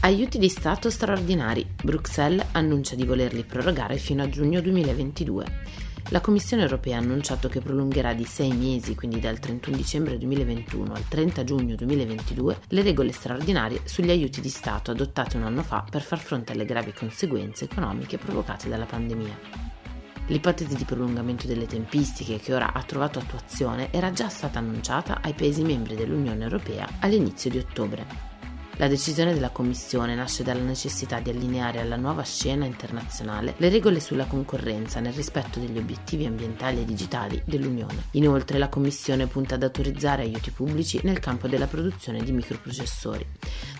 Aiuti di Stato straordinari. Bruxelles annuncia di volerli prorogare fino a giugno 2022. La Commissione europea ha annunciato che prolungherà di sei mesi, quindi dal 31 dicembre 2021 al 30 giugno 2022, le regole straordinarie sugli aiuti di Stato adottate un anno fa per far fronte alle gravi conseguenze economiche provocate dalla pandemia. L'ipotesi di prolungamento delle tempistiche che ora ha trovato attuazione era già stata annunciata ai Paesi membri dell'Unione Europea all'inizio di ottobre. La decisione della Commissione nasce dalla necessità di allineare alla nuova scena internazionale le regole sulla concorrenza nel rispetto degli obiettivi ambientali e digitali dell'Unione. Inoltre la Commissione punta ad autorizzare aiuti pubblici nel campo della produzione di microprocessori.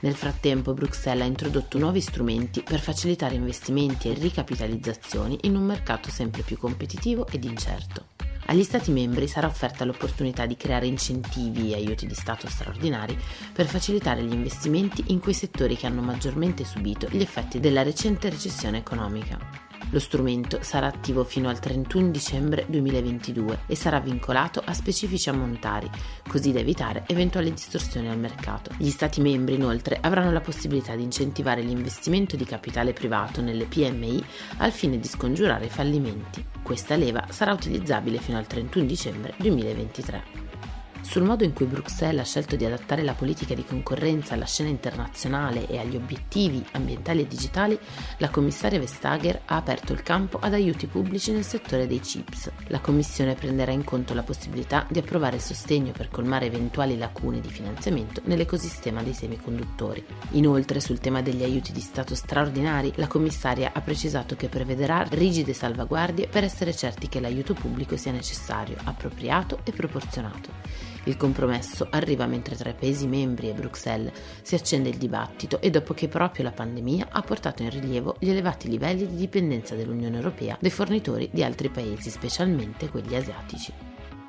Nel frattempo Bruxelles ha introdotto nuovi strumenti per facilitare investimenti e ricapitalizzazioni in un mercato sempre più competitivo ed incerto. Agli Stati membri sarà offerta l'opportunità di creare incentivi e aiuti di Stato straordinari per facilitare gli investimenti in quei settori che hanno maggiormente subito gli effetti della recente recessione economica. Lo strumento sarà attivo fino al 31 dicembre 2022 e sarà vincolato a specifici ammontari, così da evitare eventuali distorsioni al mercato. Gli Stati membri inoltre avranno la possibilità di incentivare l'investimento di capitale privato nelle PMI al fine di scongiurare i fallimenti. Questa leva sarà utilizzabile fino al 31 dicembre 2023. Sul modo in cui Bruxelles ha scelto di adattare la politica di concorrenza alla scena internazionale e agli obiettivi ambientali e digitali, la commissaria Vestager ha aperto il campo ad aiuti pubblici nel settore dei chips. La Commissione prenderà in conto la possibilità di approvare sostegno per colmare eventuali lacune di finanziamento nell'ecosistema dei semiconduttori. Inoltre, sul tema degli aiuti di Stato straordinari, la commissaria ha precisato che prevederà rigide salvaguardie per essere certi che l'aiuto pubblico sia necessario, appropriato e proporzionato. Il compromesso arriva mentre tra i Paesi membri e Bruxelles si accende il dibattito e dopo che proprio la pandemia ha portato in rilievo gli elevati livelli di dipendenza dell'Unione Europea dai fornitori di altri paesi, specialmente quelli asiatici.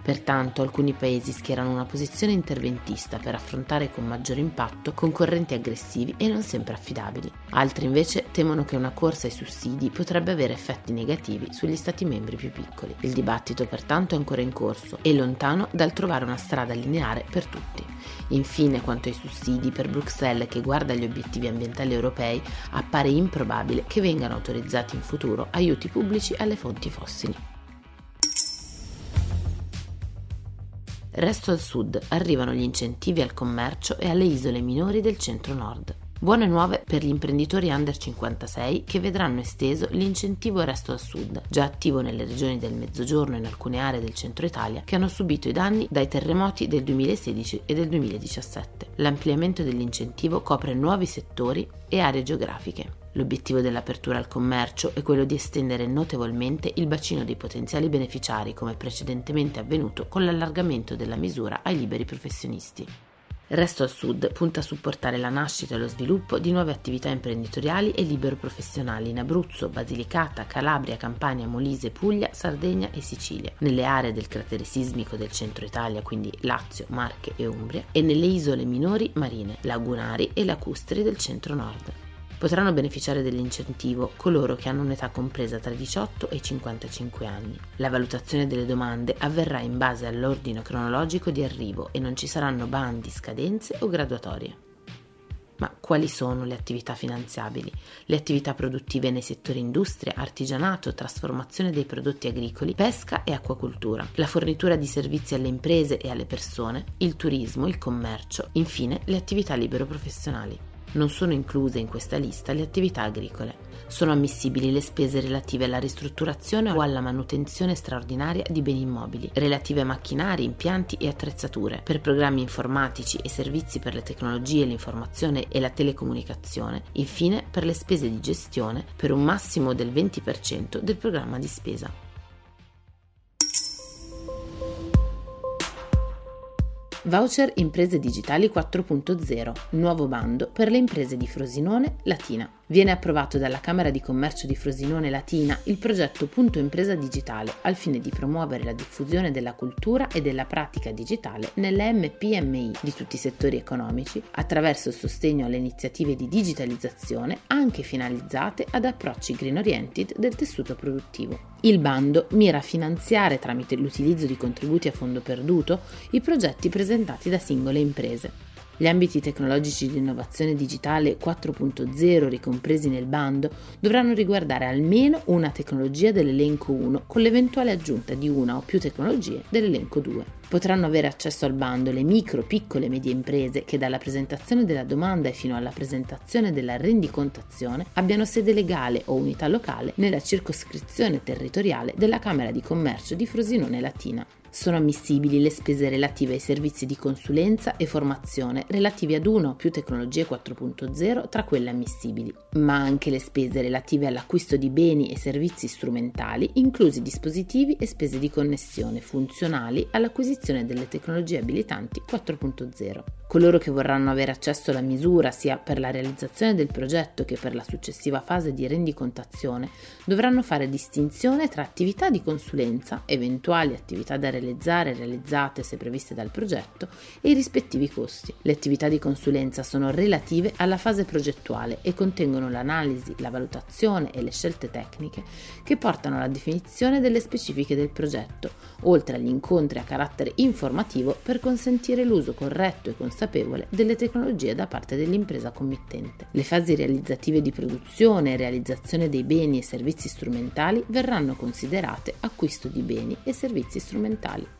Pertanto alcuni paesi schierano una posizione interventista per affrontare con maggiore impatto concorrenti aggressivi e non sempre affidabili. Altri invece temono che una corsa ai sussidi potrebbe avere effetti negativi sugli Stati membri più piccoli. Il dibattito pertanto è ancora in corso e lontano dal trovare una strada lineare per tutti. Infine, quanto ai sussidi, per Bruxelles che guarda agli obiettivi ambientali europei, appare improbabile che vengano autorizzati in futuro aiuti pubblici alle fonti fossili. Resto al sud arrivano gli incentivi al commercio e alle isole minori del centro-nord. Buone nuove per gli imprenditori under 56 che vedranno esteso l'incentivo Resto al Sud, già attivo nelle regioni del Mezzogiorno e in alcune aree del centro Italia che hanno subito i danni dai terremoti del 2016 e del 2017. L'ampliamento dell'incentivo copre nuovi settori e aree geografiche. L'obiettivo dell'apertura al commercio è quello di estendere notevolmente il bacino dei potenziali beneficiari come precedentemente avvenuto con l'allargamento della misura ai liberi professionisti. Il Resto al Sud punta a supportare la nascita e lo sviluppo di nuove attività imprenditoriali e libero-professionali in Abruzzo, Basilicata, Calabria, Campania, Molise, Puglia, Sardegna e Sicilia, nelle aree del cratere sismico del centro Italia, quindi Lazio, Marche e Umbria, e nelle isole minori marine, lagunari e lacustri del centro-nord potranno beneficiare dell'incentivo coloro che hanno un'età compresa tra i 18 e i 55 anni. La valutazione delle domande avverrà in base all'ordine cronologico di arrivo e non ci saranno bandi, scadenze o graduatorie. Ma quali sono le attività finanziabili? Le attività produttive nei settori industria, artigianato, trasformazione dei prodotti agricoli, pesca e acquacultura, la fornitura di servizi alle imprese e alle persone, il turismo, il commercio, infine le attività libero professionali. Non sono incluse in questa lista le attività agricole. Sono ammissibili le spese relative alla ristrutturazione o alla manutenzione straordinaria di beni immobili, relative a macchinari, impianti e attrezzature, per programmi informatici e servizi per le tecnologie, l'informazione e la telecomunicazione, infine per le spese di gestione per un massimo del 20% del programma di spesa. Voucher Imprese Digitali 4.0, nuovo bando per le imprese di Frosinone Latina. Viene approvato dalla Camera di Commercio di Frosinone Latina il progetto Punto Impresa Digitale al fine di promuovere la diffusione della cultura e della pratica digitale nelle MPMI di tutti i settori economici attraverso il sostegno alle iniziative di digitalizzazione anche finalizzate ad approcci green oriented del tessuto produttivo. Il bando mira a finanziare tramite l'utilizzo di contributi a fondo perduto i progetti presentati da singole imprese. Gli ambiti tecnologici di innovazione digitale 4.0 ricompresi nel bando dovranno riguardare almeno una tecnologia dell'elenco 1 con l'eventuale aggiunta di una o più tecnologie dell'elenco 2. Potranno avere accesso al bando le micro, piccole e medie imprese che dalla presentazione della domanda e fino alla presentazione della rendicontazione abbiano sede legale o unità locale nella circoscrizione territoriale della Camera di Commercio di Frosinone Latina. Sono ammissibili le spese relative ai servizi di consulenza e formazione relativi ad una o più tecnologie 4.0 tra quelle ammissibili, ma anche le spese relative all'acquisto di beni e servizi strumentali, inclusi dispositivi e spese di connessione funzionali all'acquisizione delle tecnologie abilitanti 4.0. Coloro che vorranno avere accesso alla misura sia per la realizzazione del progetto che per la successiva fase di rendicontazione dovranno fare distinzione tra attività di consulenza, eventuali attività da realizzare realizzate se previste dal progetto e i rispettivi costi. Le attività di consulenza sono relative alla fase progettuale e contengono l'analisi, la valutazione e le scelte tecniche che portano alla definizione delle specifiche del progetto, oltre agli incontri a carattere informativo per consentire l'uso corretto e consapevole consapevole delle tecnologie da parte dell'impresa committente. Le fasi realizzative di produzione e realizzazione dei beni e servizi strumentali verranno considerate acquisto di beni e servizi strumentali.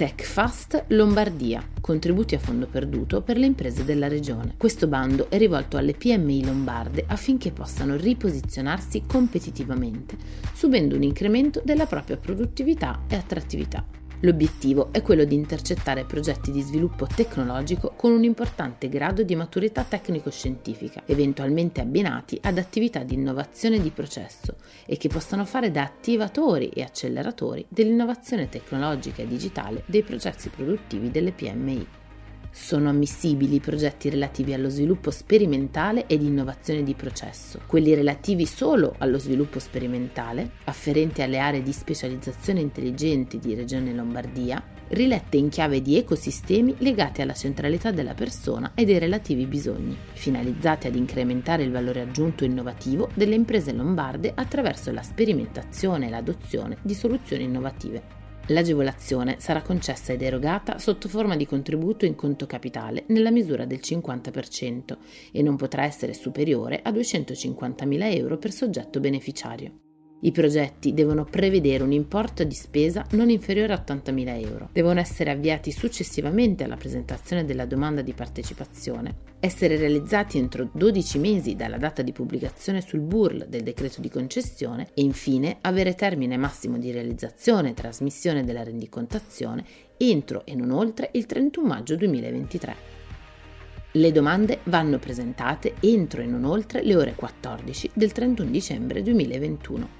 TechFast Lombardia, contributi a fondo perduto per le imprese della regione. Questo bando è rivolto alle PMI lombarde affinché possano riposizionarsi competitivamente, subendo un incremento della propria produttività e attrattività. L'obiettivo è quello di intercettare progetti di sviluppo tecnologico con un importante grado di maturità tecnico-scientifica, eventualmente abbinati ad attività di innovazione di processo e che possano fare da attivatori e acceleratori dell'innovazione tecnologica e digitale dei processi produttivi delle PMI. Sono ammissibili i progetti relativi allo sviluppo sperimentale e di innovazione di processo, quelli relativi solo allo sviluppo sperimentale, afferenti alle aree di specializzazione intelligenti di Regione Lombardia, rilette in chiave di ecosistemi legati alla centralità della persona e dei relativi bisogni, finalizzati ad incrementare il valore aggiunto innovativo delle imprese lombarde attraverso la sperimentazione e l'adozione di soluzioni innovative. L'agevolazione sarà concessa ed erogata sotto forma di contributo in conto capitale nella misura del 50% e non potrà essere superiore a 250.000 euro per soggetto beneficiario. I progetti devono prevedere un importo di spesa non inferiore a 80.000 euro, devono essere avviati successivamente alla presentazione della domanda di partecipazione, essere realizzati entro 12 mesi dalla data di pubblicazione sul BURL del decreto di concessione e infine avere termine massimo di realizzazione e trasmissione della rendicontazione entro e non oltre il 31 maggio 2023. Le domande vanno presentate entro e non oltre le ore 14 del 31 dicembre 2021.